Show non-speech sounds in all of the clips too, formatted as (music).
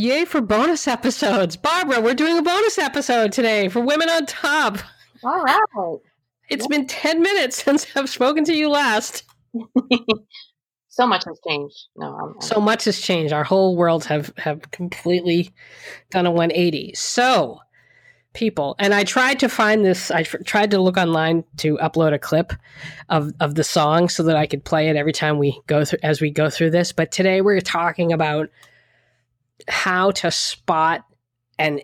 Yay for bonus episodes. Barbara, we're doing a bonus episode today for Women on Top. All right. It's been 10 minutes since I've spoken to you last. (laughs) so much has changed. No, I'm, I'm, So much has changed. Our whole worlds have have completely done a 180. So, people, and I tried to find this I tried to look online to upload a clip of of the song so that I could play it every time we go through as we go through this, but today we're talking about how to spot and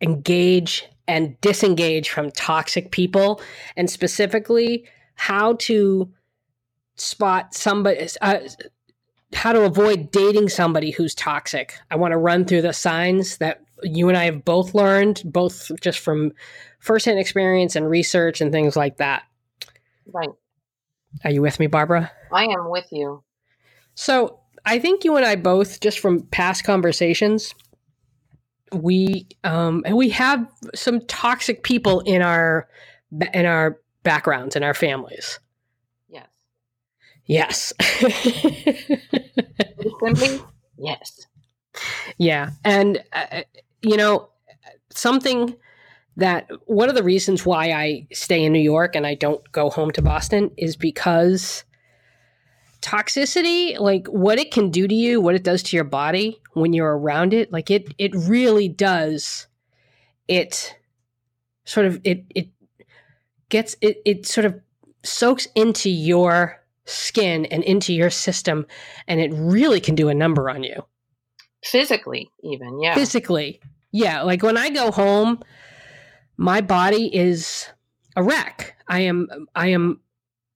engage and disengage from toxic people and specifically how to spot somebody uh, how to avoid dating somebody who's toxic i want to run through the signs that you and i have both learned both just from firsthand experience and research and things like that right. are you with me barbara I am with you. so I think you and I both, just from past conversations, we um, and we have some toxic people in our in our backgrounds in our families. Yes. Yes. Simply, yes. yeah, and uh, you know something that one of the reasons why I stay in New York and I don't go home to Boston is because toxicity like what it can do to you what it does to your body when you're around it like it it really does it sort of it it gets it it sort of soaks into your skin and into your system and it really can do a number on you Physically, even. Yeah. physically yeah like when i go home my body is a wreck i am i am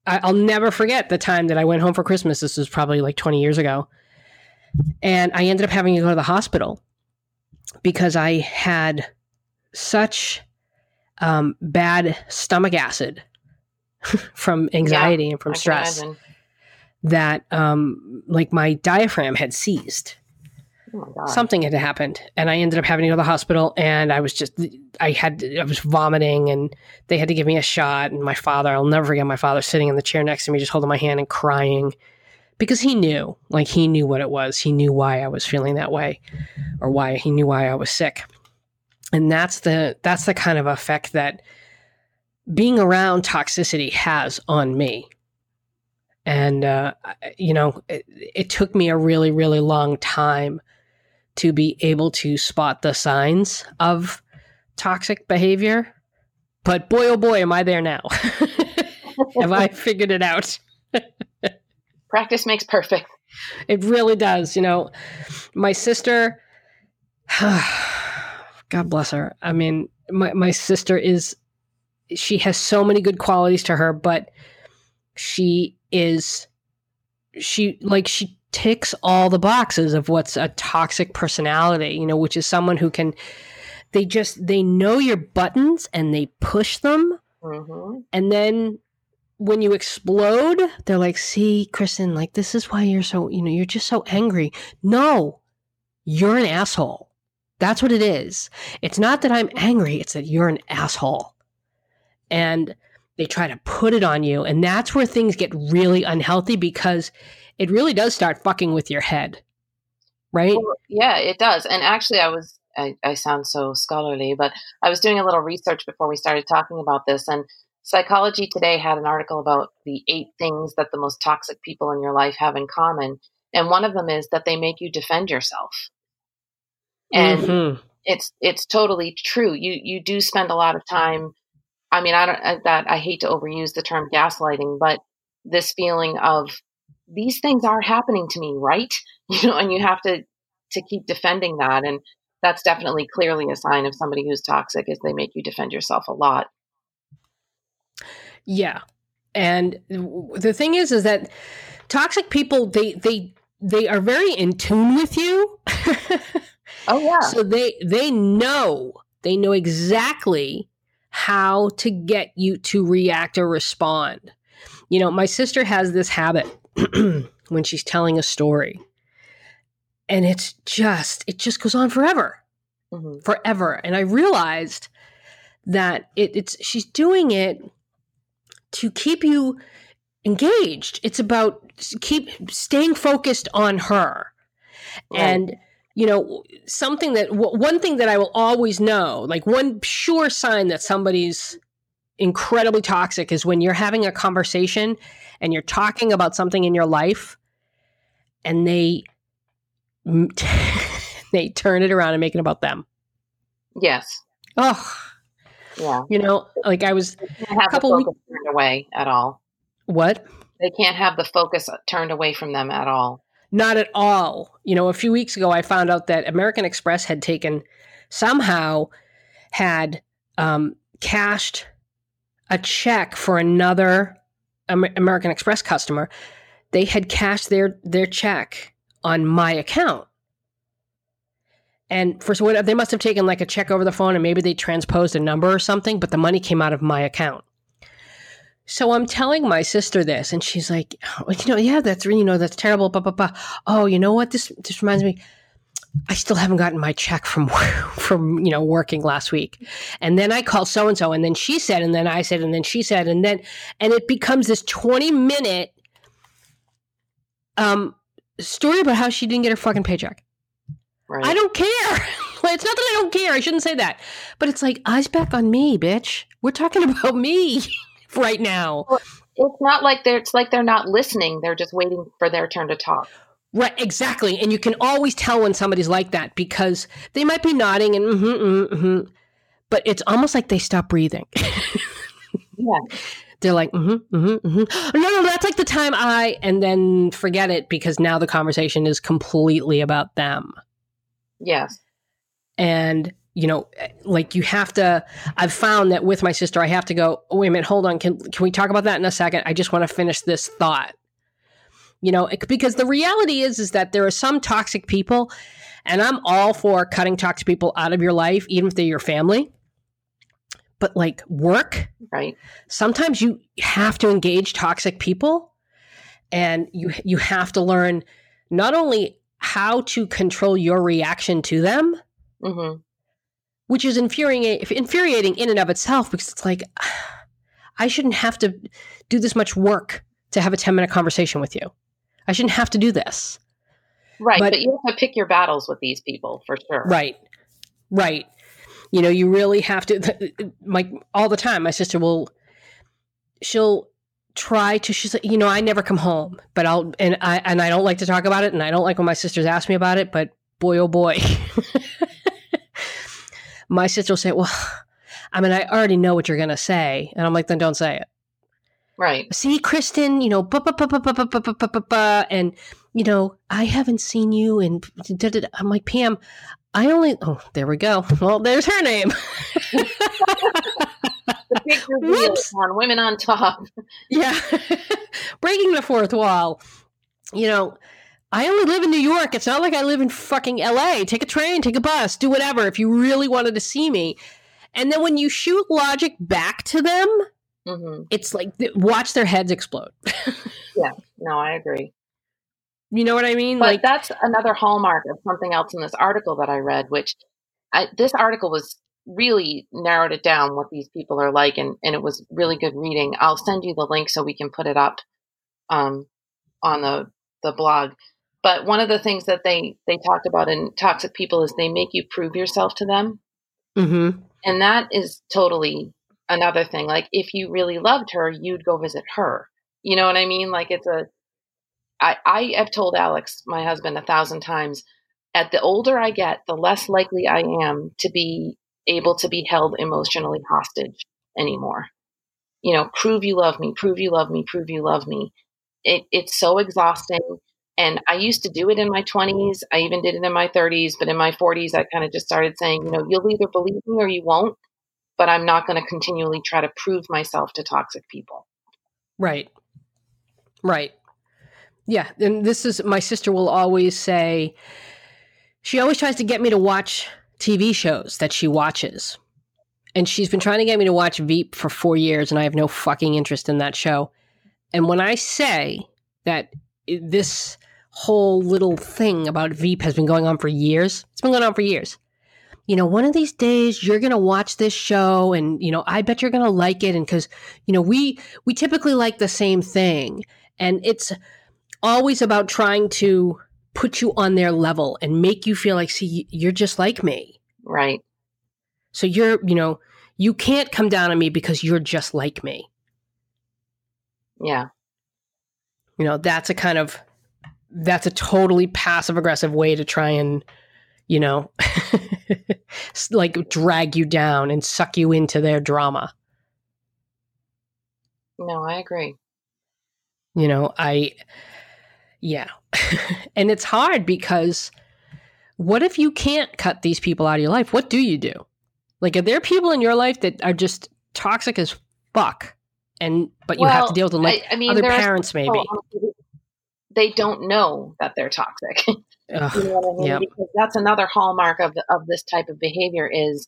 I- i'll never forget the time that i went home for christmas. This was probably like 20 years ago. And i ended up having to go to the hospital because i had such um, bad stomach acid (laughs) from anxiety and from stress that um, like my diaphragm had seized Oh something had happened and i ended up having to go to the hospital and i was just i had i was vomiting and they had to give me a shot and my father i'll never forget my father sitting in the chair next to me just holding my hand and crying because he knew like he knew what it was. He knew why i was feeling that way or why he knew why i was sick. And that's the that's the kind of effect that being around toxicity has on me. And uh, you know it, it took me a really really long time to be able to spot the signs of toxic behavior. But boy oh boy am i there now. (laughs) Have i (laughs) figured it out? Practice makes perfect. it really does you know. My sister (sighs) god bless her. I mean my, my sister is she has so many good qualities to her but she is she like she ticks all the boxes of what's a toxic personality you know which is someone who can they just they know your buttons and they push them hmm and then when you explode, they're like, see, Kristen, like, this is why you're so, you know, you're just so angry. No, you're an asshole. That's what it is. It's not that I'm angry, it's that you're an asshole. And they try to put it on you. And that's where things get really unhealthy because it really does start fucking with your head. Right? Well, yeah, it does. And actually, I was, I, I sound so scholarly, but I was doing a little research before we started talking about this. And Psychology Today had an article about the eight things that the most toxic people in your life have in common. And one of them is that they make you defend yourself. And Mhm. it's it's totally true. You you do spend a lot of time. I mean, I don't that I hate to overuse the term gaslighting, but this feeling of these things are happening to me, right? (laughs) You know, and you have to to keep defending that, and that's definitely clearly a sign of somebody who's toxic is they make you defend yourself a lot. Yeah. And the thing is is that toxic people they they they are very in tune with you. (laughs) Oh yeah, so they they know they know exactly how to get you to react or respond. You know, my sister has this habit (clears throat) when she's telling a story. And it's just it just goes on forever hmm forever. And I realized that it, it's she's doing it to keep you engaged. It's about keep staying focused on her. Right. And you know, something that one thing that I will always know, like one sure sign that somebody's incredibly toxic is when you're having a conversation and you're talking about something in your life and they (laughs) they turn it around and make it about them. Yes. Oh. Yeah. You know, like I was a couple weeks turned away at all. What? They can't have the focus turned away from them at all. Not at all. You know, a few weeks ago, I found out that American Express had taken somehow had um, cashed a check for another American Express customer. They had cashed their their check on my account. And for what they must have taken like a check over the phone and maybe they transposed a number or something, but the money came out of my account. So I'm telling my sister this, and she's like, oh, you know, yeah, that's really, you know, that's terrible. Blah, blah, blah. Oh, you know what? This this reminds me. I still haven't gotten my check from (laughs) from you know working last week, and then I call so and so, and then she said, and then I said, and then she said, and then and it becomes this twenty minute um story about how she didn't get her fucking paycheck. Right. I don't care. (laughs) it's not that I don't care. I shouldn't say that, but it's like eyes back on me, bitch. We're talking (laughs) about me right now. it's not like they're. It's like they're not listening. They're just waiting for their turn to talk. Right, exactly. And you can always tell when somebody's like that because they might be nodding and mm-hmm, mm-hmm, mm-hmm but it's almost like they stop breathing. yeah. (laughs) They're like, mm-hmm, mm-hmm, mm-hmm. No, no, that's like the time I, and then forget it because now the conversation is completely about them. Yes. And, you know, like you have to, I've found that with my sister, I have to go, oh, wait a minute, hold on. Can, can we talk about that in a second? I just want to finish this thought. You know, because the reality is, is that there are some toxic people, and I'm all for cutting toxic people out of your life, even if they're your family. But like work right. sometimes you have to engage toxic people and you you have to learn not only how to control your reaction to them mm-hmm. which is infuriating infuriating in and of itself because it's like (sighs) i shouldn't have to do this much work to have a 10 minute conversation with you i shouldn't have to do this right but, but you have to pick your battles with these people for sure right right you know, you really have to. Like all the time, my sister will, she'll try to. She's like, you know, I never come home, but I'll and I and I don't like to talk about it, and I don't like when my sisters ask me about it. But boy, oh boy, (laughs) my sister will say, "Well, I mean, I already know what you're going to say," and I'm like, "Then don't say it." Right. See, Kristen, you know, and you know, I haven't seen you, and I'm like, Pam, I only. Oh, there we go. Well, there's her name. the big reveal on Women on Top. yeah, breaking the fourth wall. You know, I only live in New York. It's not like I live in fucking LA. Take a train, take a bus, do whatever if you really wanted to see me. And then when you shoot logic back to them, mm-hmm. it's like watch their heads explode. (laughs) yeah, no, I agree. You know what I mean? But like that's another hallmark of something else in this article that I read, which I, this article was really narrowed it down what these people are like, and, and it was really good reading. I'll send you the link so we can put it up um, on the the blog. But one of the things that they they talked about in toxic people is they make you prove yourself to them, mm-hmm. and that is totally another thing. Like if you really loved her, you'd go visit her. You know what I mean? Like it's a I, I have told Alex, my husband, a thousand times, at the older I get, the less likely I am to be able to be held emotionally hostage anymore. You know, prove you love me, prove you love me, prove you love me. It, it's so exhausting. And I used to do it in my 20s. I even did it in my 30s. But in my 40s, I kind of just started saying, you know, you'll either believe me or you won't. But I'm not going to continually try to prove myself to toxic people. Right. Right. Yeah, and this is my sister will always say she always tries to get me to watch TV shows that she watches. And she's been trying to get me to watch Veep for 4 years and I have no fucking interest in that show. And when I say that this whole little thing about Veep has been going on for years, it's been going on for years. You know, one of these days you're going to watch this show and you know, I bet you're going to like it and cuz you know, we we typically like the same thing. And it's always about trying to put you on their level and make you feel like, see, you're just like me. Right. So you're, you know, you can't come down on me because you're just like me. Yeah. You know, that's a kind of that's a totally passive aggressive way to try and, you know, (laughs) like drag you down and suck you into their drama. No, I agree. You know, I yeah. (laughs) and it's hard because what if you can't cut these people out of your life? What do you do? Like, are there people in your life that are just toxic as fuck? And but you well, have to deal with them like I, I mean, other parents, maybe. They don't know that they're toxic. (laughs) Ugh, you know what I mean? Yep. Because that's another hallmark of of this type of behavior is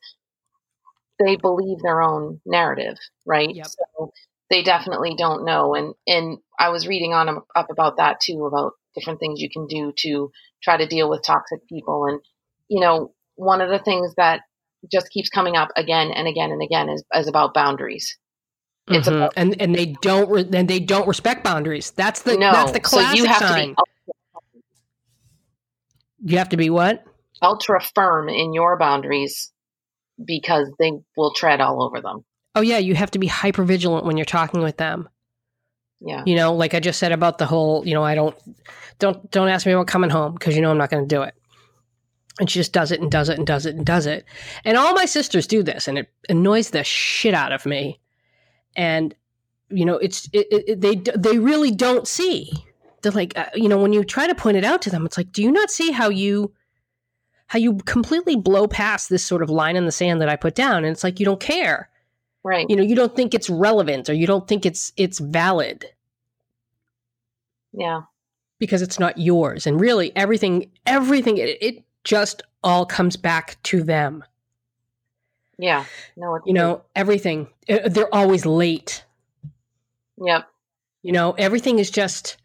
they believe their own narrative, right? Yep. So they definitely don't know. And and I was reading on up about that too, about different things you can do to try to deal with toxic people. And you know, one of the things that just keeps coming up again and again and again is, is about boundaries. It's mm-hmm. about- and and they don't re- and they don't respect boundaries. That's the no. that's the classic so you have sign. To be you have to be what? Ultra firm in your boundaries because they will tread all over them. Oh yeah, you have to be hyper vigilant when you're talking with them. Yeah. You know, like I just said about the whole, you know, I don't don't don't ask me about coming home because you know I'm not going to do it. And she just does it and does it and does it and does it. And all my sisters do this and it annoys the shit out of me. And you know, it's it, it, they they really don't see. They're like, uh, you know, when you try to point it out to them, it's like, do you not see how you how you completely blow past this sort of line in the sand that I put down? And it's like you don't care. Right. You know, you don't think it's relevant or you don't think it's it's valid. Yeah. Because it's not yours. And really everything everything it, it just all comes back to them. Yeah. No, you know, everything. Uh, they're always late. Yep. You know, everything is just,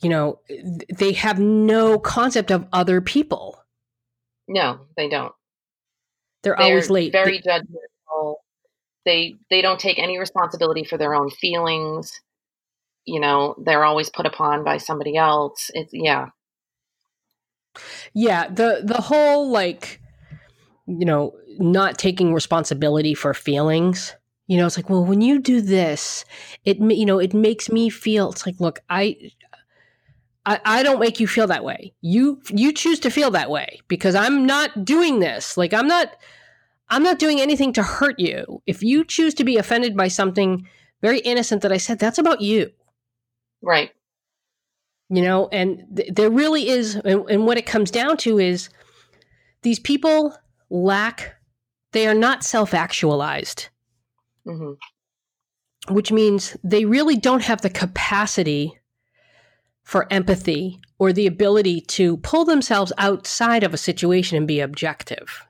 you know, they have no concept of other people. No, they don't. They're, they're always late. Very they, judgmental. They they don't take any responsibility for their own feelings. You know, they're always put upon by somebody else. It's yeah. Yeah, the the whole like you know, not taking responsibility for feelings. You know, it's like, well, when you do this, it you know, it makes me feel it's like, look, I I, I don't make you feel that way. You you choose to feel that way because I'm not doing this. Like I'm not I'm not doing anything to hurt you. If you choose to be offended by something very innocent that I said, that's about you. Right you know and th- there really is and, and what it comes down to is these people lack they are not self-actualized mm-hmm. which means they really don't have the capacity for empathy or the ability to pull themselves outside of a situation and be objective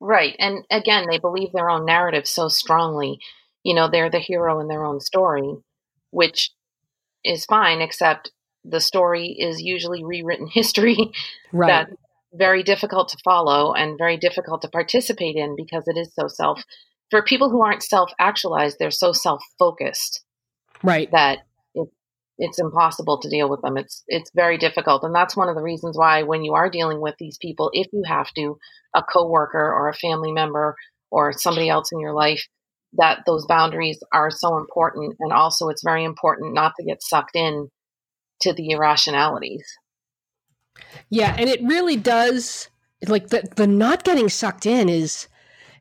right and again they believe their own narrative so strongly you know they're the hero in their own story which is fine, except the story is usually rewritten (laughs) history right. that's very difficult to follow and very difficult to participate in because it is so self. For people who aren't self actualized, they're so self focused, right? That it's impossible to deal with them. It's it's very difficult, and that's one of the reasons why when you are dealing with these people, if you have to, a coworker or a family member or somebody else in your life, that those boundaries are so important. And also it's very important not to get sucked in to the irrationalities. Yeah and it really does like the the not getting sucked in is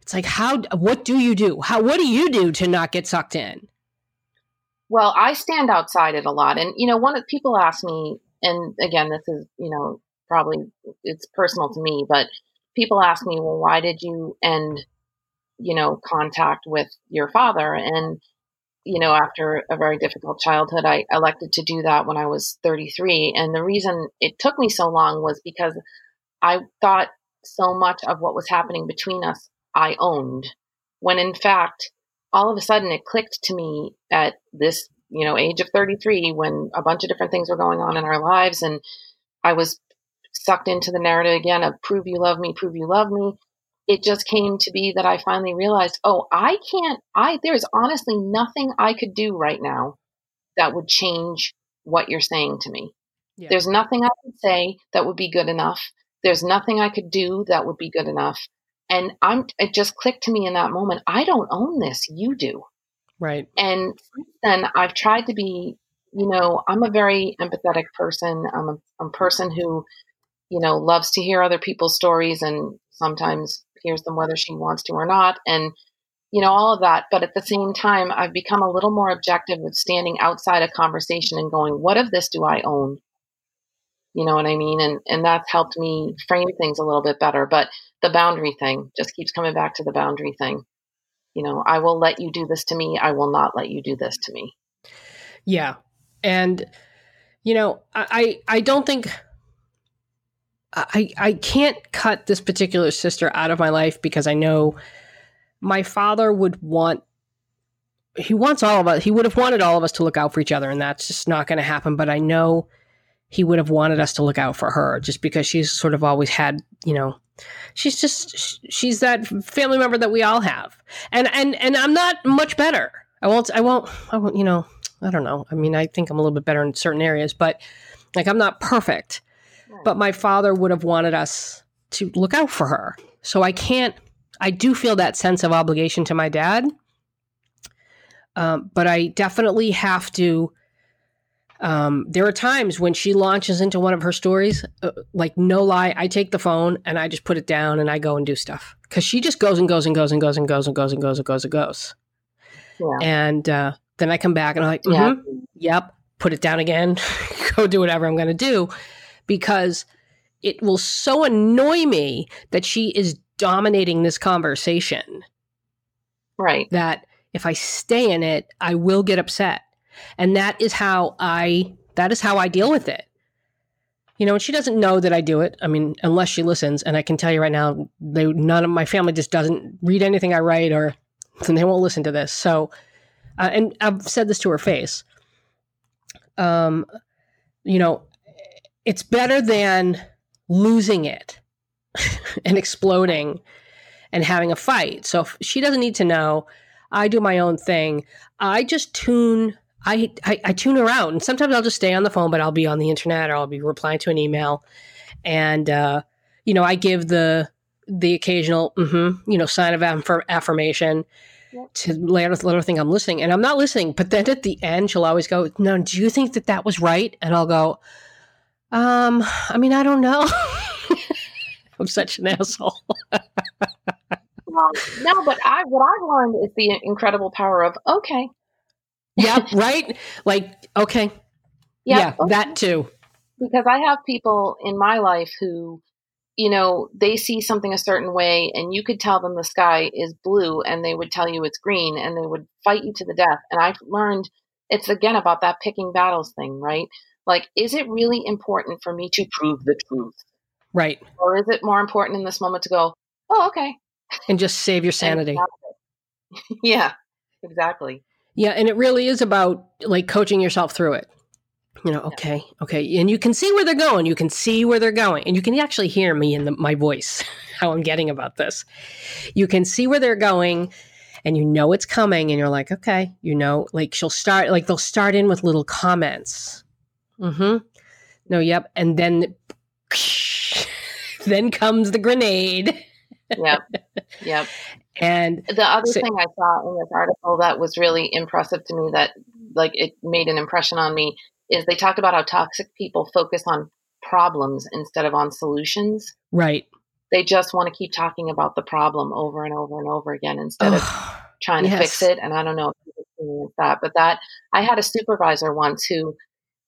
it's like how what do you do? How what do you do to not get sucked in well i stand outside it a lot and you know one of people ask me and again this is you know probably it's personal to me but people ask me well why did you end you know, contact with your father. And, you know, after a very difficult childhood, I elected to do that when I was 33. And the reason it took me so long was because I thought so much of what was happening between us I owned, when in fact, all of a sudden it clicked to me at this, you know, age of 33 when a bunch of different things were going on in our lives. And I was sucked into the narrative again of prove you love me, prove you love me it just came to be that I finally realized, oh, I can't, I, there's honestly nothing I could do right now that would change what you're saying to me. Yeah. There's nothing I could say that would be good enough. There's nothing I could do that would be good enough. And I'm it just clicked to me in that moment. I don't own this. You do. Right. And then I've tried to be, you know, I'm a very empathetic person. I'm a, I'm a person who, you know, loves to hear other people's stories and sometimes hears them whether she wants to or not. And you know, all of that. But at the same time, I've become a little more objective of standing outside a conversation and going, what of this do I own? You know what I mean? And and that's helped me frame things a little bit better. But the boundary thing just keeps coming back to the boundary thing. You know, I will let you do this to me. I will not let you do this to me. Yeah. And you know, I I don't think I I can't cut this particular sister out of my life because I know my father would want he wants all of us he would have wanted all of us to look out for each other and that's just not going to happen but i know he would have wanted us to look out for her just because she's sort of always had you know she's just she's that family member that we all have. And and and i'm not much better. I won't i won't i won't you know i don't know. I mean i think i'm a little bit better in certain areas but like i'm not perfect. But my father would have wanted us to look out for her. So i can't I do feel that sense of obligation to my dad. Um, but I definitely have to. Um, there are times when she launches into one of her stories, uh, like no lie, I take the phone and I just put it down and I go and do stuff because she just goes and goes and goes and goes and goes and goes and goes and goes and goes. Yeah. And uh, then I come back and I'm like, mm-hmm, yeah. yep, put it down again, (laughs) go do whatever I'm going to do because it will so annoy me that she is dominating this conversation. Right. That if I stay in it, I will get upset. And that is how I that is how I deal with it. You know, and she doesn't know that I do it. I mean, unless she listens, and I can tell you right now, they none of my family just doesn't read anything I write, or (laughs) they won't listen to this. So, uh, and I've said this to her face. Um, you know, it's better than losing it (laughs) and exploding and having a fight. So she doesn't need to know. I do my own thing. I just tune. I, I, I tune and sometimes I'll just stay on the phone, but I'll be on the internet or I'll be replying to an email, and uh, you know I give the the occasional mm-hmm, you know sign of aff- affirmation yep. to let her, let her think I'm listening, and I'm not listening. But then at the end, she'll always go, "No, do you think that that was right?" And I'll go, "Um, I mean, I don't know." (laughs) I'm such an asshole. well, no, but I what I've learned is the incredible power of okay. Yeah, right. Like okay. Yep, yeah, okay. that too. Because I have people in my life who, you know, they see something a certain way, and you could tell them the sky is blue, and they would tell you it's green, and they would fight you to the death. And I've learned it's again about that picking battles thing, right? Like, is it really important for me to prove the truth? Right. Or is it more important in this moment to go, oh, okay. And just save your sanity. (laughs) yeah, exactly. Yeah. And it really is about like coaching yourself through it. You know, okay, okay. And you can see where they're going. You can see where they're going. And you can actually hear me in the, my voice, (laughs) how I'm getting about this. You can see where they're going and you know it's coming. And you're like, okay, you know, like she'll start, like they'll start in with little comments. Mm hmm. No, yep. And then (laughs) then comes the grenade. yep. Yep. (laughs) And the other so, thing I saw in this article that was really impressive to me that like it made an impression on me is they talked about how toxic people focus on problems instead of on solutions. Right. They just want to keep talking about the problem over and over and over again instead of trying to yes. fix it. And I don't know if you that, but that I had a supervisor once who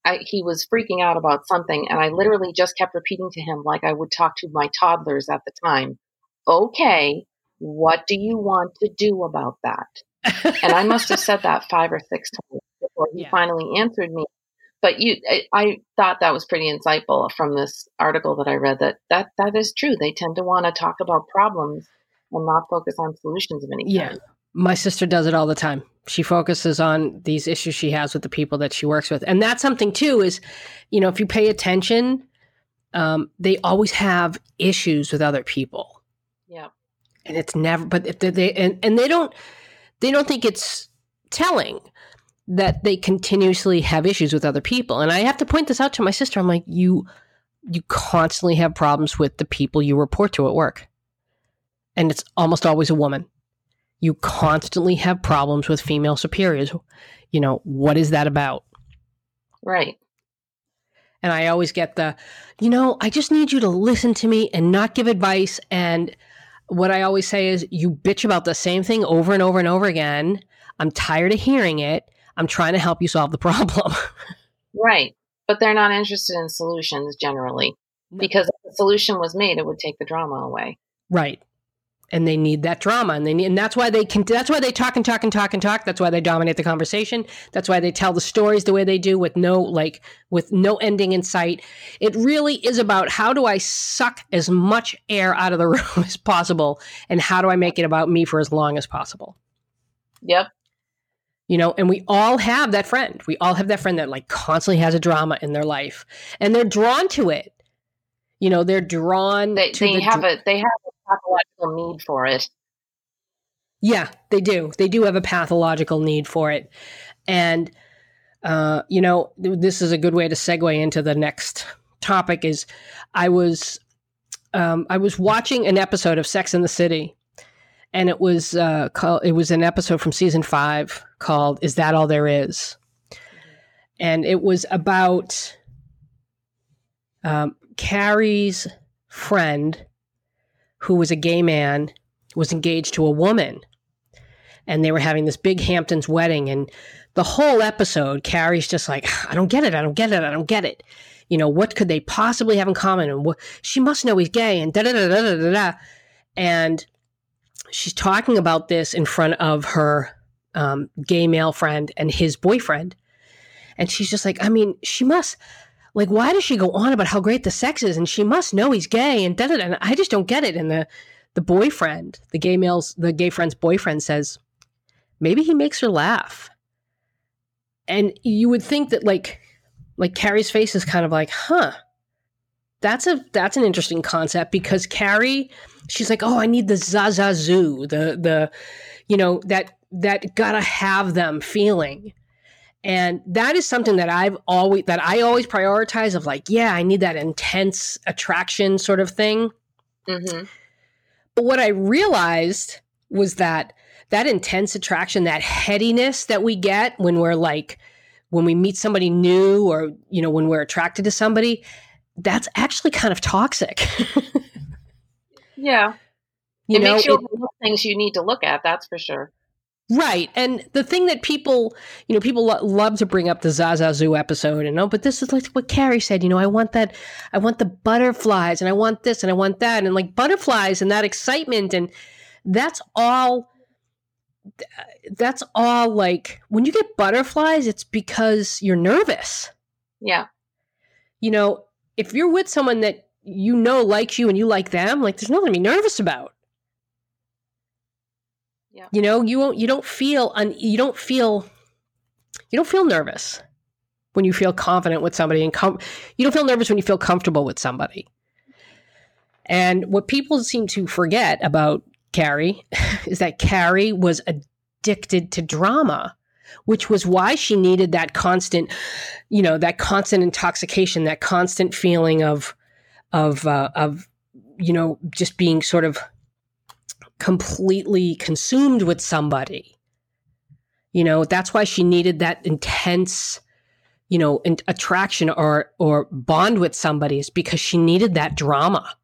I, he was freaking out about something, and I literally just kept repeating to him, like I would talk to my toddlers at the time, okay, what do you want to do about that? and I must have said that five or six times before he yeah. finally answered me. But you, I, I, thought that was pretty insightful from this article that I read. That that that is true. They tend to want to talk about problems and not focus on solutions of any kind. Yeah, my sister does it all the time she focuses on these issues she has with the people that she works with and that's something too is you know if you pay attention um, they always have issues with other people yeah and it's never but if they, they and, and they don't they don't think it's telling that they continuously have issues with other people. And I have to point this out to my sister. I'm like, you you constantly have problems with the people you report to at work. And it's almost always a woman. You constantly have problems with female superiors. You know, what is that about? Right. And I always get the, you know, I just need you to listen to me and not give advice. And what I always say is, you bitch about the same thing over and over and over again. I'm tired of hearing it. I'm trying to help you solve the (laughs) problem. right. But they're not interested in solutions generally because if the solution was made, it would take the drama away. Right and they need that drama and they need, and that's why they can that's why they talk and talk and talk and talk. That's why they dominate the conversation. That's why they tell the stories the way they do with no like with no ending in sight. It really is about how do i suck as much air out of the (laughs) room as possible and how do i make it about me for as long as possible. Yep. You know and we all have that friend. We all have that friend that like constantly has a drama in their life and they're drawn to it. You know they're drawn they, to they the have a they have pathological need for it. Yeah, they do. They do have a pathological need for it. And, uh, you know, this is a good way to segue into the next topic is I was, um, I was watching an episode of Sex in the City and it was, uh, it was an episode from season five called Is That All There Is? And it was about, um, Carrie's friend who was a gay man, was engaged to a woman. And they were having this big Hamptons wedding. And the whole episode, Carrie's just like, I don't get it. I don't get it. I don't get it. You know, what could they possibly have in common? And she must know he's gay and da da da da da. da. And she's talking about this in front of her um, gay male friend and his boyfriend. And she's just like, I mean, she must like why does she go on about how great the sex is? And she must know he's gay and da da da. I just don't get it. And the the boyfriend the gay male's the gay friend's boyfriend says maybe he makes her laugh. And you would think that like like Carrie's face is kind of like huh that's a that's an interesting concept because Carrie she's like oh I need the zsa zsa zsu the the you know that that gotta have them feeling and that is something that I've always that I always prioritize of like, yeah, I need that intense attraction sort of thing. Mm-hmm. But what I realized was that that intense attraction, that headiness that we get when we're like when we meet somebody new or you know when we're attracted to somebody, that's actually kind of toxic. (laughs) yeah. You it know, makes you it, things you need to look at, that's for sure. Right. And the thing that people, you know, people lo- love to bring up the Zsa Zsa Zsu episode and oh, but this is like what Carrie said, you know, I want that, I want the butterflies and I want this and I want that. And like butterflies and that excitement. And that's all, that's all like when you get butterflies, it's because you're nervous. Yeah. You know, if you're with someone that you know likes you and you like them, like there's nothing to be nervous about. Yeah. You know, you won't you don't feel un, you don't feel you don't feel nervous when you feel confident with somebody and com- you don't feel nervous when you feel comfortable with somebody. And what people seem to forget about Carrie (laughs) is that Carrie was addicted to drama, which was why she needed that constant, you know, that constant intoxication, that constant feeling of, of, uh, of, you know, just being sort of completely consumed with somebody. You know, that's why she needed that intense, you know, in- attraction or or bond with somebody is because she needed that drama.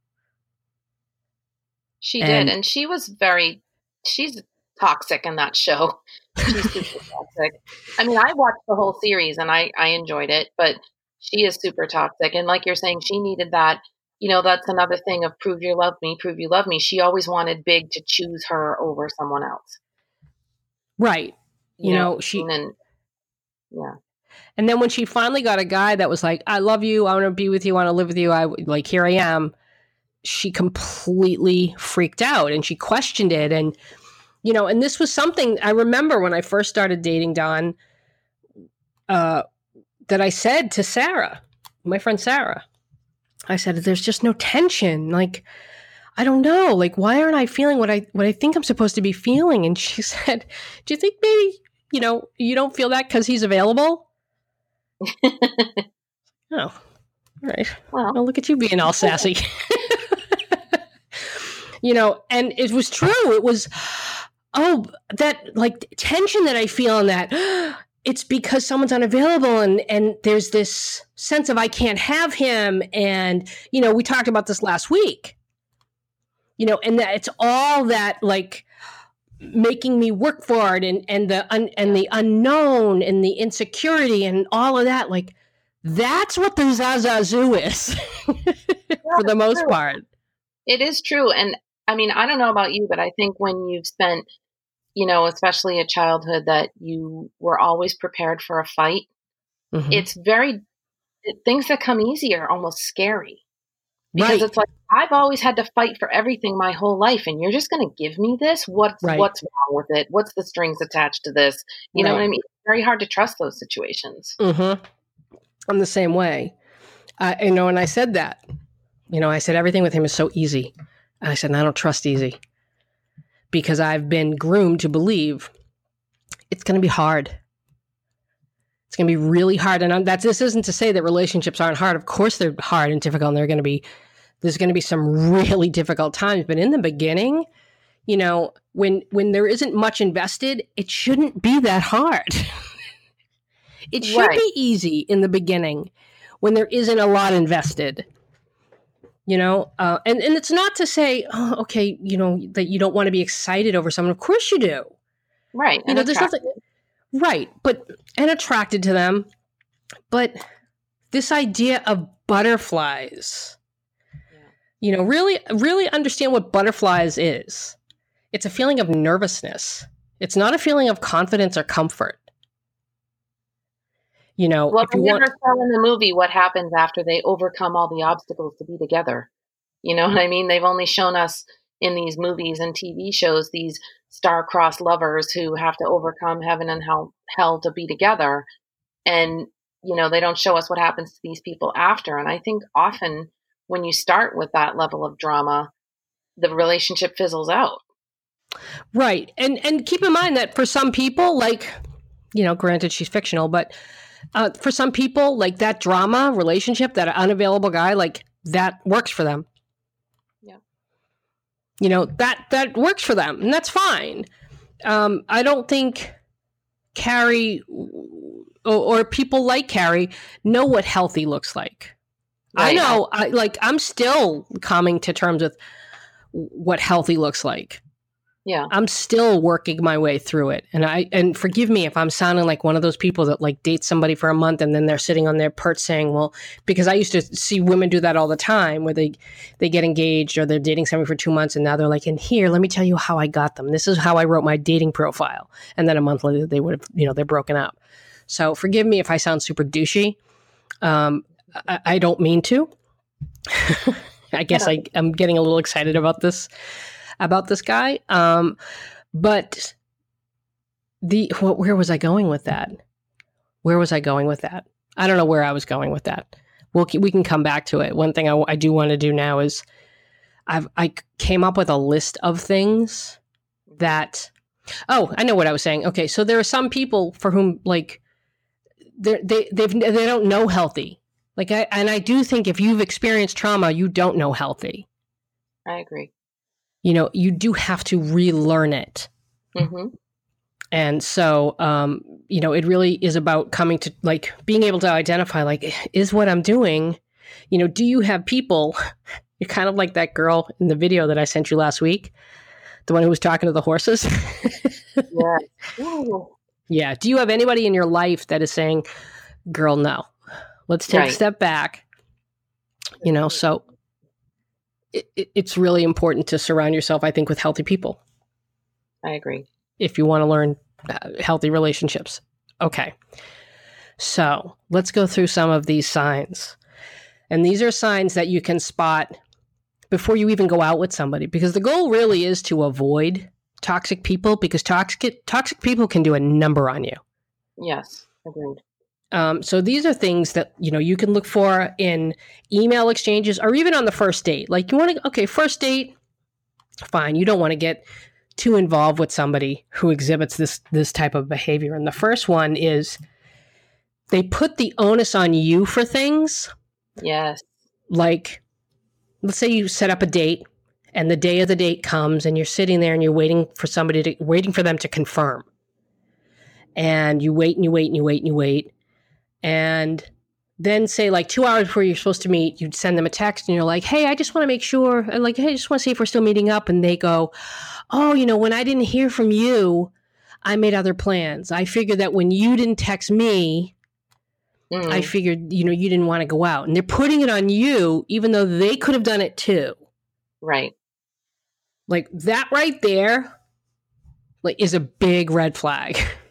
She and, did, and she was very she's toxic in that show. She's super (laughs) toxic. I mean, I watched the whole series and I I enjoyed it, but she is super toxic and like you're saying she needed that you know, that's another thing of prove you love me, prove you love me. She always wanted Big to choose her over someone else. Right. You, you know, know, she. And then, yeah. And then when she finally got a guy that was like, I love you, I want to be with you, I want to live with you, I like, here I am, she completely freaked out and she questioned it. And, you know, and this was something I remember when I first started dating Don, uh, that I said to Sarah, my friend Sarah. I said, there's just no tension. Like, I don't know. Like, why aren't I feeling what I what I think I'm supposed to be feeling? And she (laughs) said, Do you think maybe you know, you don't feel that because he's available. (laughs) oh, all right. Well, well, look at you being all sassy. (laughs) you know, and it was true. It was, oh, that like tension that I feel in that. It's because someone's unavailable, and and there's this sense of I can't have him, and you know, we talked about this last week. You know, and that it's all that like making me work for it and and the un, and the unknown and the insecurity and all of that like that's what the Zsa Zsa Zsu is (laughs) for the most true. part. It is true. And I mean, I don't know about you, but I think when you've spent, you know, especially a childhood that you were always prepared for a fight, mm-hmm. it's very, things that come easy are almost scary. Because right. it's like, I've always had to fight for everything my whole life, and you're just going to give me this? What's, right. what's wrong with it? What's the strings attached to this? You right. know what I mean? It's very hard to trust those situations. Mm-hmm. I'm the same way. Uh, you know, and I said that. You know, I said everything with him is so easy. And I said, and I don't trust easy because I've been groomed to believe it's going to be hard. It's going to be really hard. And that's this isn't to say that relationships aren't hard. Of course, they're hard and difficult, and they're going to be there's going to be some really difficult times. But in the beginning, you know, when when there isn't much invested, it shouldn't be that hard. (laughs) It should right. be easy in the beginning when there isn't a lot invested. You know, uh, and and it's not to say, oh, okay, you know, that you don't want to be excited over someone. Of course you do. Right. You know, there's nothing. Right, but and attracted to them, but this idea of butterflies. Yeah. You know, really, really understand what butterflies is. It's a feeling of nervousness. It's not a feeling of confidence or comfort you know well they never want- in the movie what happens after they overcome all the obstacles to be together. You know (laughs) what i mean? They've only shown us in these movies and tv shows these star-crossed lovers who have to overcome heaven and hell, hell to be together. And you know they don't show us what happens to these people after. And i think often when you start with that level of drama the relationship fizzles out. Right. And and keep in mind that for some people like you know granted she's fictional but uh, for some people, like that drama relationship, that unavailable guy, like that works for them. Yeah. You know that that works for them, and that's fine. Um, I don't think Carrie or, or, people like Carrie know what healthy looks like. Right. I know, I like. I'm still coming to terms with what healthy looks like yeah. I'm still working my way through it. And i and forgive me if i'm sounding like one of those people that like date somebody for a month and then they're sitting on their perch saying well because i used to see women do that all the time where they they get engaged or they're dating somebody for two months and now they're like and here let me tell you how i got them. This is how i wrote my dating profile. And then a month later they would have you know they're broken up. So forgive me if i sound super douchey. Um, I, I don't mean to. (laughs) I guess yeah. I, i'm getting a little excited about this about this guy. Um, but the what, where was I going with that? Where was I going with that? I don't know where I was going with that. We'll we can come back to it. One thing I, I do want to do now is I've I came up with a list of things that oh I know what I was saying. Okay, so there are some people for whom like they they they've they don't know healthy. Like I and I do think if you've experienced trauma, you don't know healthy. I agree you know, you do have to relearn it. Mm-hmm. And so, um, you know, it really is about coming to like being able to identify, like, is what I'm doing, you know, do you have people? (laughs) You're kind of like that girl in the video that I sent you last week, the one who was talking to the horses. (laughs) yeah. yeah. Do you have anybody in your life that is saying, girl, no, let's take right. a step back? You know, so it, it's really important to surround yourself, I think, with healthy people. I agree. If you want to learn uh, healthy relationships. Okay. So let's go through some of these signs. And these are signs that you can spot before you even go out with somebody because the goal really is to avoid toxic people because toxic toxic people can do a number on you. Yes, agreed. Um, so these are things that you know you can look for in email exchanges or even on the first date. Like you want to okay, first date, fine. You don't want to get too involved with somebody who exhibits this this type of behavior. And the first one is they put the onus on you for things. Yes. Like let's say you set up a date and the day of the date comes and you're sitting there and you're waiting for somebody to waiting for them to confirm. And you wait and you wait and you wait and you wait. And then say like two hours before you're supposed to meet, you'd send them a text and you're like, Hey, I just want to make sure and like, Hey, I just want to see if we're still meeting up. And they go, Oh, you know, when I didn't hear from you, I made other plans. I figured that when you didn't text me, mm. I figured, you know, you didn't want to go out. And they're putting it on you, even though they could have done it too. Right. Like that right there, like is a big red flag. (laughs)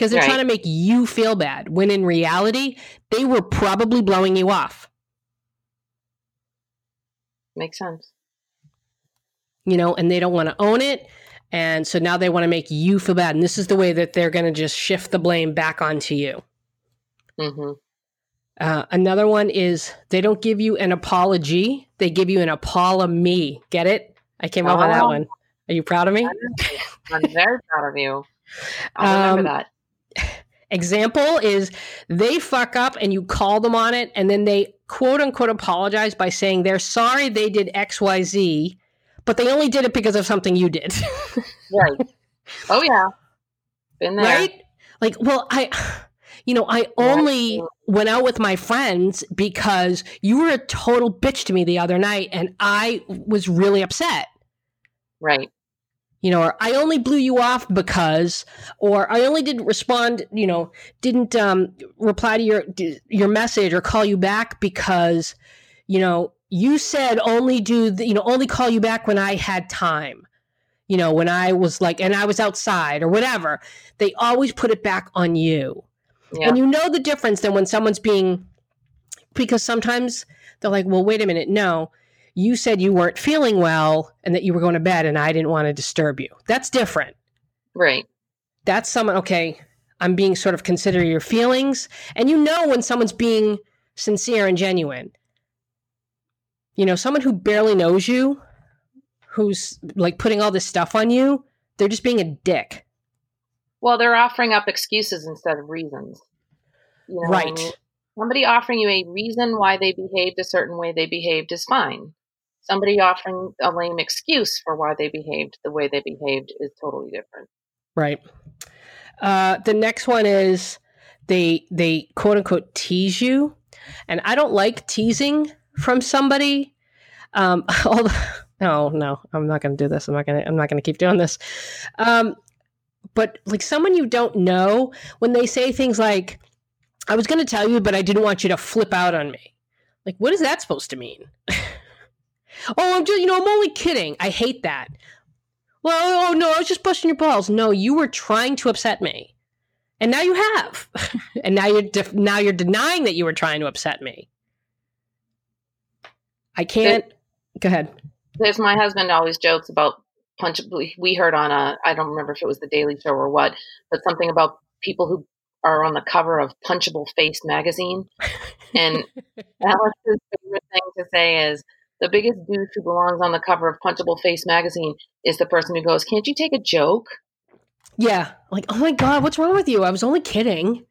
because they're right. trying to make you feel bad when in reality they were probably blowing you off. Makes sense. You know and they don't want to own it and so now they want to make you feel bad and this is the way that they're going to just shift the blame back onto you. Mm-hmm. uh, another one is they don't give you an apology they give you an apollo me get it? I came oh, up with that one. Are you proud of me? I'm very proud of you. I'll (laughs) remember um, that example is they fuck up and you call them on it and then they quote unquote apologize by saying they're sorry they did xyz but they only did it because of something you did. (laughs) Right. Oh yeah. Been there. Right? Like well i you know i only yeah. went out with my friends because you were a total bitch to me the other night and i was really upset. Right you know, or I only blew you off because, or I only didn't respond, you know, didn't um, reply to your your message or call you back because, you know, you said only do, the, you know, only call you back when I had time, you know, when I was like, and I was outside or whatever. They always put it back on you, yeah. and you know the difference than when someone's being, because sometimes they're like, well, wait a minute, no you said you weren't feeling well and that you were going to bed and I didn't want to disturb you. That's different. Right. That's someone, okay, I'm being sort of consider your feelings. And you know when someone's being sincere and genuine. You know, someone who barely knows you, who's like putting all this stuff on you, they're just being a dick. Well, they're offering up excuses instead of reasons. You know right. Somebody offering you a reason why they behaved a certain way they behaved is fine somebody offering a lame excuse for why they behaved the way they behaved is totally different. Right. Uh, the next one is they they quote unquote tease you, and I don't like teasing from somebody. Um, (laughs) although, no, no, I'm not going to do this. I'm not going to. I'm not going to keep doing this. Um, but like someone you don't know, when they say things like, "I was going to tell you, but I didn't want you to flip out on me," like what is that supposed to mean? (laughs) Oh, I'm just, you know, I'm only kidding. I hate that. Well, oh no, I was just busting your balls. No, you were trying to upset me, and now you have, (laughs) and now you're def- now you're denying that you were trying to upset me. I can't. go ahead. There's my husband always jokes about punch. We heard on a I don't remember if it was the Daily Show or what, but something about people who are on the cover of Punchable Face magazine, (laughs) and Alex's favorite thing to say is the biggest douche who belongs on the cover of Punchable Face magazine is the person who goes, "Can't you take a joke?" Yeah, like, oh my god, what's wrong with you? I was only kidding.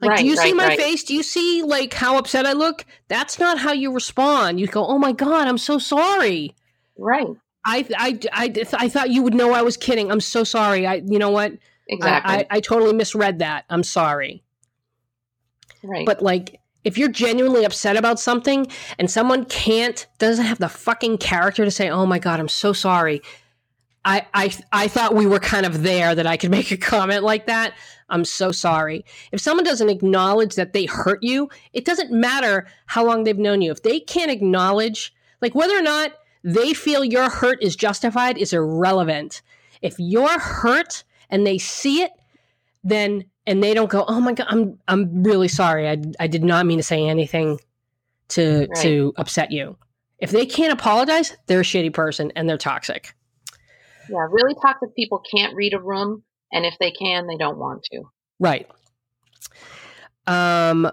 Like, right, do you right, see my right. face? Do you see like how upset I look? That's not how you respond. You go, "Oh my god, I'm so sorry." Right. I I I, I thought you would know I was kidding. I'm so sorry. I you know what? Exactly. I, I, I totally misread that. I'm sorry. Right. But like if you're genuinely upset about something and someone can't doesn't have the fucking character to say oh my god i'm so sorry. I i i thought we were kind of there that i could (laughs) make a comment like that. I'm so sorry. If someone doesn't acknowledge that they hurt you it doesn't matter how long they've known you. If they can't acknowledge like whether or not they feel your hurt is justified is irrelevant. If you're hurt and they see it then and they don't go, "Oh my god, I'm I'm really sorry. I I did not mean to say anything to right. to upset you." If they can't apologize, they're a shitty person and they're toxic. Yeah, really toxic people can't read a room, and if they can, they don't want to. Right. Um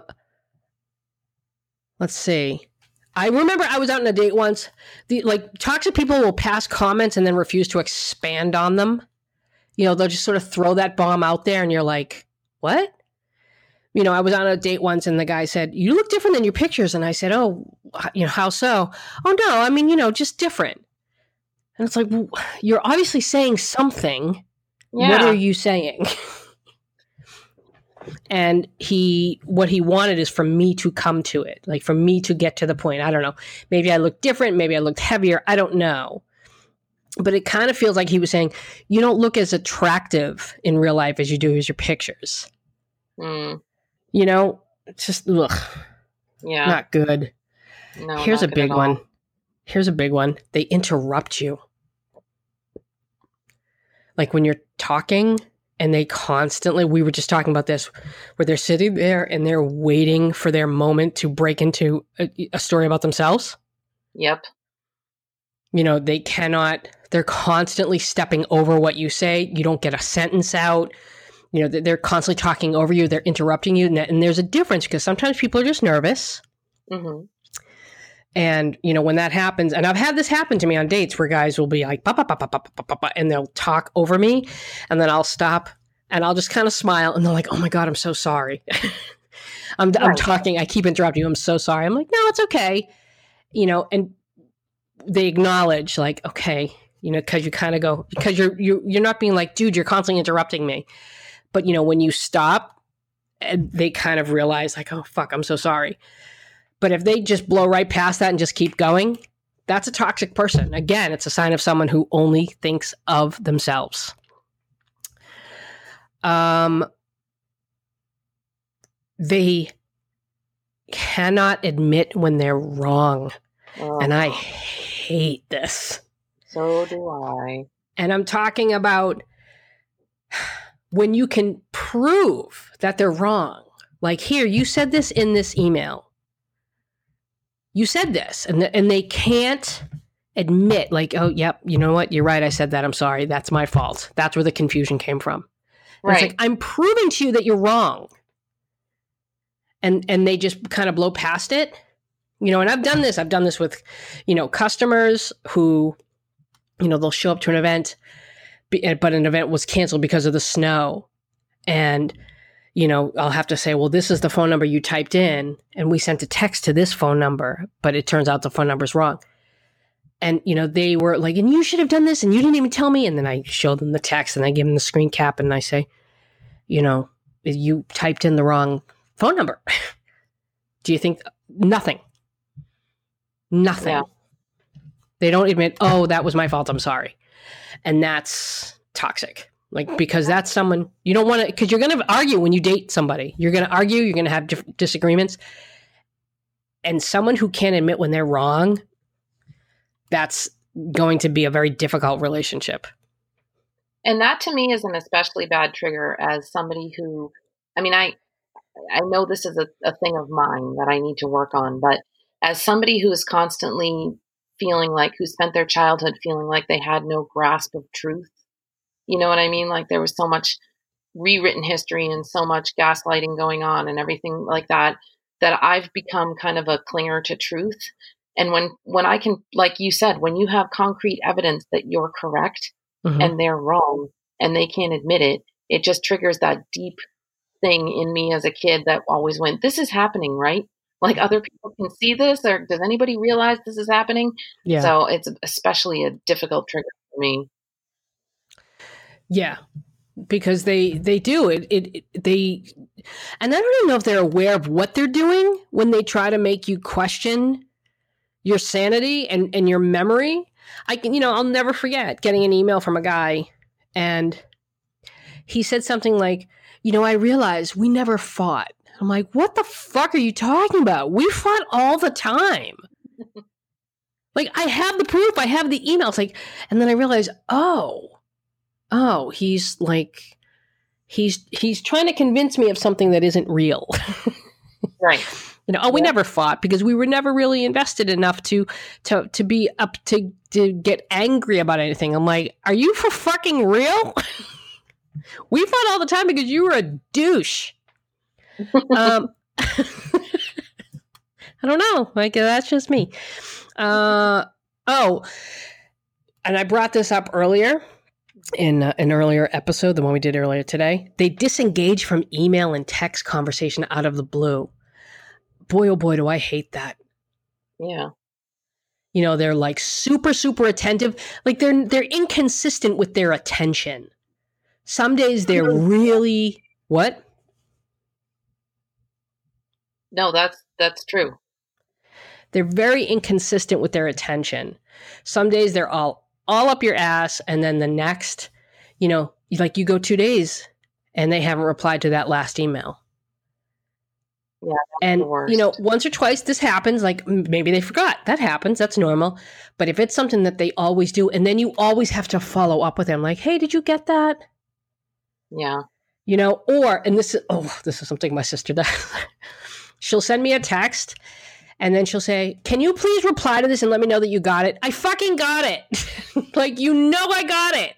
let's see. I remember I was out on a date once. The like toxic people will pass comments and then refuse to expand on them. You know, they'll just sort of throw that bomb out there and you're like, "What?" You know, I was on a date once and the guy said, "You look different than your pictures." And I said, "Oh, you know, how so?" "Oh, no, I mean, you know, just different." And it's like, well, "You're obviously saying something. Yeah. What are you saying?" and he what he wanted is for me to come to it like for me to get to the point i don't know maybe i looked different maybe i looked heavier i don't know but it kind of feels like he was saying you don't look as attractive in real life as you do as your pictures. Mm, you know it's just ugh, yeah. not good. No, here's a not good big one. here's a big one. They interrupt you. Like when you're talking and they constantly we were just talking about this where they're sitting there and they're waiting for their moment to break into a, a story about themselves. Yep. You know they cannot they're constantly stepping over what you say. You don't get a sentence out. You know they- they're constantly talking over you. They're interrupting you. And, there's a difference because sometimes people are just nervous. Hmm and you know when that happens and i've had this happen to me on dates where guys will be like "Ba, ba, ba, ba, ba, ba, ba, ba," and they'll talk over me and then i'll stop and i'll just kind of smile and they're like oh my god i'm so sorry. (laughs) I'm, I'm talking. I keep interrupting. You i'm so sorry. I'm like no it's okay. You know and they acknowledge like okay you know because you kind of go because you're you, you're not being like dude you're constantly interrupting me but you know when you stop and they kind of realize like oh fuck i'm so sorry. But if they just blow right past that and just keep going that's a toxic person. Again it's a sign of someone who only thinks of themselves. Um they cannot admit when they're wrong Oh, and i hate this so do I. and I'm talking about when you can prove that they're wrong. Like here, you said this in this email. You said this, and th- and they can't admit, like, oh, yep, you know what? You're right. I said that. I'm sorry. That's my fault. That's where the confusion came from. And It's Right. like I'm proving to you that you're wrong, and and they just kind of blow past it, you know. And I've done this. I've done this with, you know, customers who, you know, they'll show up to an event, eh, but an event was canceled because of the snow, and you know, I'll have to say, well, this is the phone number you typed in, and we sent a text to this phone number, but it turns out the phone number's wrong. And you know, they were like, and you should have done this, and you didn't even tell me. And then I show them the text, and I give them the screen cap, and I say, you know, you typed in the wrong phone number. (laughs) Do you think nothing? Nothing. Yeah. They don't admit, oh, that was my fault. I'm sorry. And that's toxic. Like, because that's someone you don't want to, because you're going to argue when you date somebody. You're going to argue, you're going to have diff- disagreements. And someone who can't admit when they're wrong, that's going to be a very difficult relationship. and that to me is an especially bad trigger as somebody who i mean i i know this is a, a thing of mine that i need to work on but as somebody who is constantly feeling like who spent their childhood feeling like they had no grasp of truth you know what i mean like there was so much rewritten history and so much gaslighting going on and everything like that that i've become kind of a clinger to truth and when when i can like you said when you have concrete evidence that you're correct Mhm. and they're wrong and they can't admit it, it just triggers that deep thing in me as a kid that always went, This is happening, right? Like other people can see this, or does anybody realize this is happening? yeah. So it's especially a difficult trigger for me. Yeah, because they they do it, it. it they, and I don't even know if they're aware of what they're doing when they try to make you question your sanity and and your memory. I can, you know, I'll never forget getting an email from a guy, and he said something like, "You know, I realized we never fought." I'm like, "What the fuck are you talking about? We fought all the time." (laughs) like I have the proof, I have the emails, like, and then I realized, oh oh he's like he's he's trying to convince me of something that isn't real (laughs) Right. you know oh we Yeah. never fought because we were never really invested enough to to to be up to to get angry about anything i'm like are you for fucking real (laughs) we fought all the time because you were a douche um (laughs) I don't know. Like that's just me. Uh, oh, and I brought this up earlier in uh, an earlier episode, the one we did earlier today. They disengage from email and text conversation out of the blue. Boy, oh boy, do I hate that. Yeah. You know, they're like super, super attentive. Like they're they're inconsistent with their attention. Some days they're really what? No, that's that's true. They're very inconsistent with their attention. Some days they're all all up your ass, and then the next, you know, like you go two days and they haven't replied to that last email. Yeah, and you know, once or twice this happens. Like maybe they forgot. That happens. That's normal. But if it's something that they always do, and then you always have to follow up with them, like, "Hey, did you get that?" Yeah. You know, or and this is oh, this is something my sister does. (laughs) she'll send me a text, and then she'll say, "Can you please reply to this and let me know that you got it?" I fucking got it. (laughs) like you know, I got it.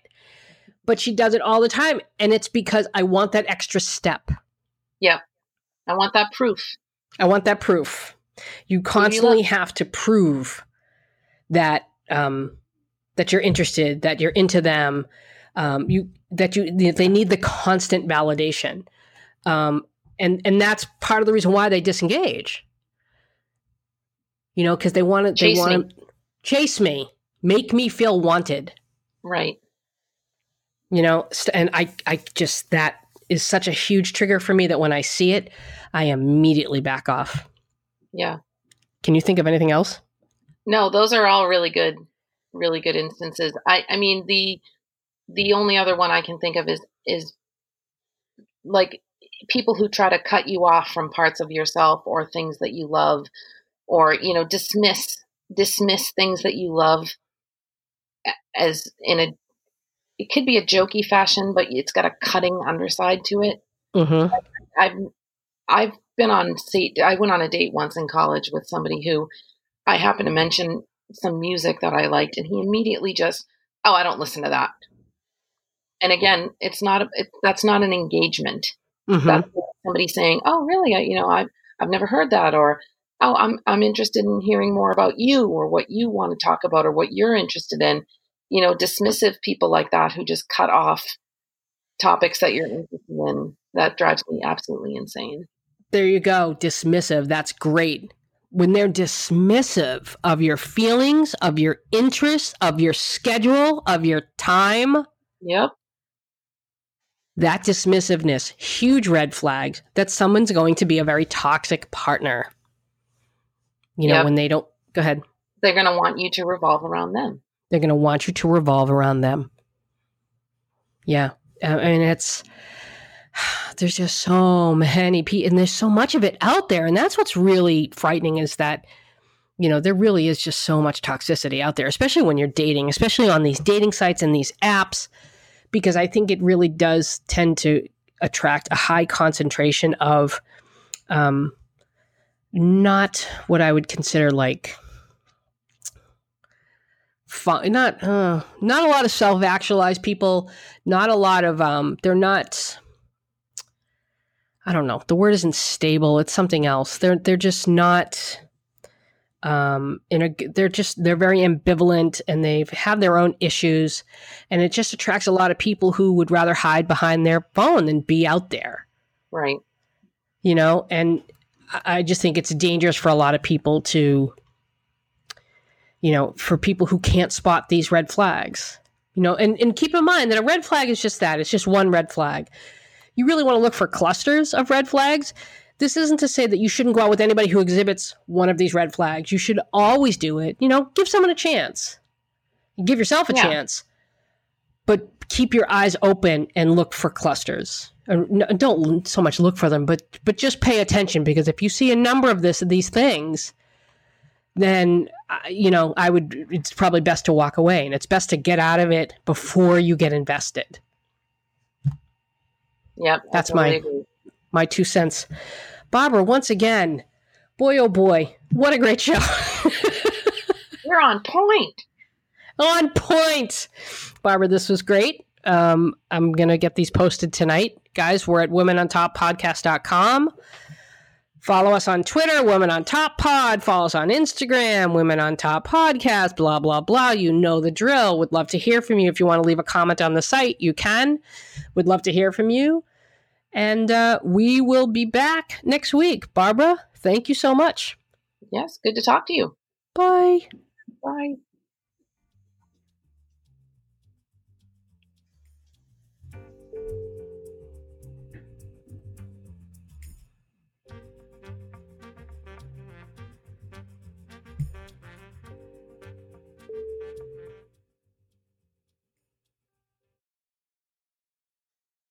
But she does it all the time, and it's because I want that extra step. Yep. I want that proof. I want that proof. You constantly you have to prove that um, that you're interested, that you're into them. Um, you that you they need the constant validation, um, and and that's part of the reason why they disengage. You know, because they want to they want to chase me, make me feel wanted. Right. You know, and I I just that is such a huge trigger for me that when I see it, I immediately back off. Yeah. Can you think of anything else? No, those are all really good, really good instances. I, I mean, the the only other one I can think of is is like people who try to cut you off from parts of yourself or things that you love, or you know, dismiss dismiss things that you love as in a it could be a jokey fashion, but it's got a cutting underside to it. Mm-hmm. I've I've been on date. I went on a date once in college with somebody who I happened to mention some music that I liked, and he immediately just, oh, I don't listen to that. And again, it's not a, it, that's not an engagement. Mm-hmm. That's somebody saying, oh, really? I, you know, I've I've never heard that, or oh, I'm I'm interested in hearing more about you, or what you want to talk about, or what you're interested in you know, dismissive people like that who just cut off topics that you're interested in. That drives me absolutely insane. There you go. Dismissive. That's great. When they're dismissive of your feelings, of your interests, of your schedule, of your time. Yep. That dismissiveness, huge red flags that someone's going to be a very toxic partner. You know, yep. when they don't, go ahead. They're going to want you to revolve around them. They're going to want you to revolve around them. Yeah. I mean, it's, (sighs) there's just so many people, and there's so much of it out there. And that's what's really frightening is that, you know, there really is just so much toxicity out there, especially when you're dating, especially on these dating sites and these apps, because I think it really does tend to attract a high concentration of um, not what I would consider like fun, not uh, not a lot of self actualized people. Not a lot of um, they're not. I don't know. The word isn't stable. It's something else. They're they're just not. Um, in a, they're just they're very ambivalent and they have their own issues, and it just attracts a lot of people who would rather hide behind their phone than be out there. Right. You know, and I just think it's dangerous for a lot of people to you know, for people who can't spot these red flags. You know, and, and keep in mind that a red flag is just that, it's just one red flag. You really want to look for clusters of red flags. This isn't to say that you shouldn't go out with anybody who exhibits one of these red flags. You should always do it. You know, give someone a chance. Give yourself a yeah. chance. But keep your eyes open and look for clusters. Uh, don't so much look for them, but but just pay attention because if you see a number of this these things, then uh, you know I would. It's probably best to walk away, and it's best to get out of it before you get invested. Yep, that's my my two cents. Barbara, once again, boy, oh boy, what a great show. (laughs) You're on point. On point. Barbara, this was great. Um, I'm going to get these posted tonight. Guys, we're at womenontopodcast.com. Follow us on Twitter, Women on Top Pod. Follow us on Instagram, Women on Top Podcast, blah, blah, blah. You know the drill. Would love to hear from you. If you want to leave a comment on the site, you can. Would love to hear from you. And uh, we will be back next week. Barbara, thank you so much. Yes, good to talk to you. Bye. Bye.